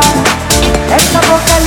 vida, esta boca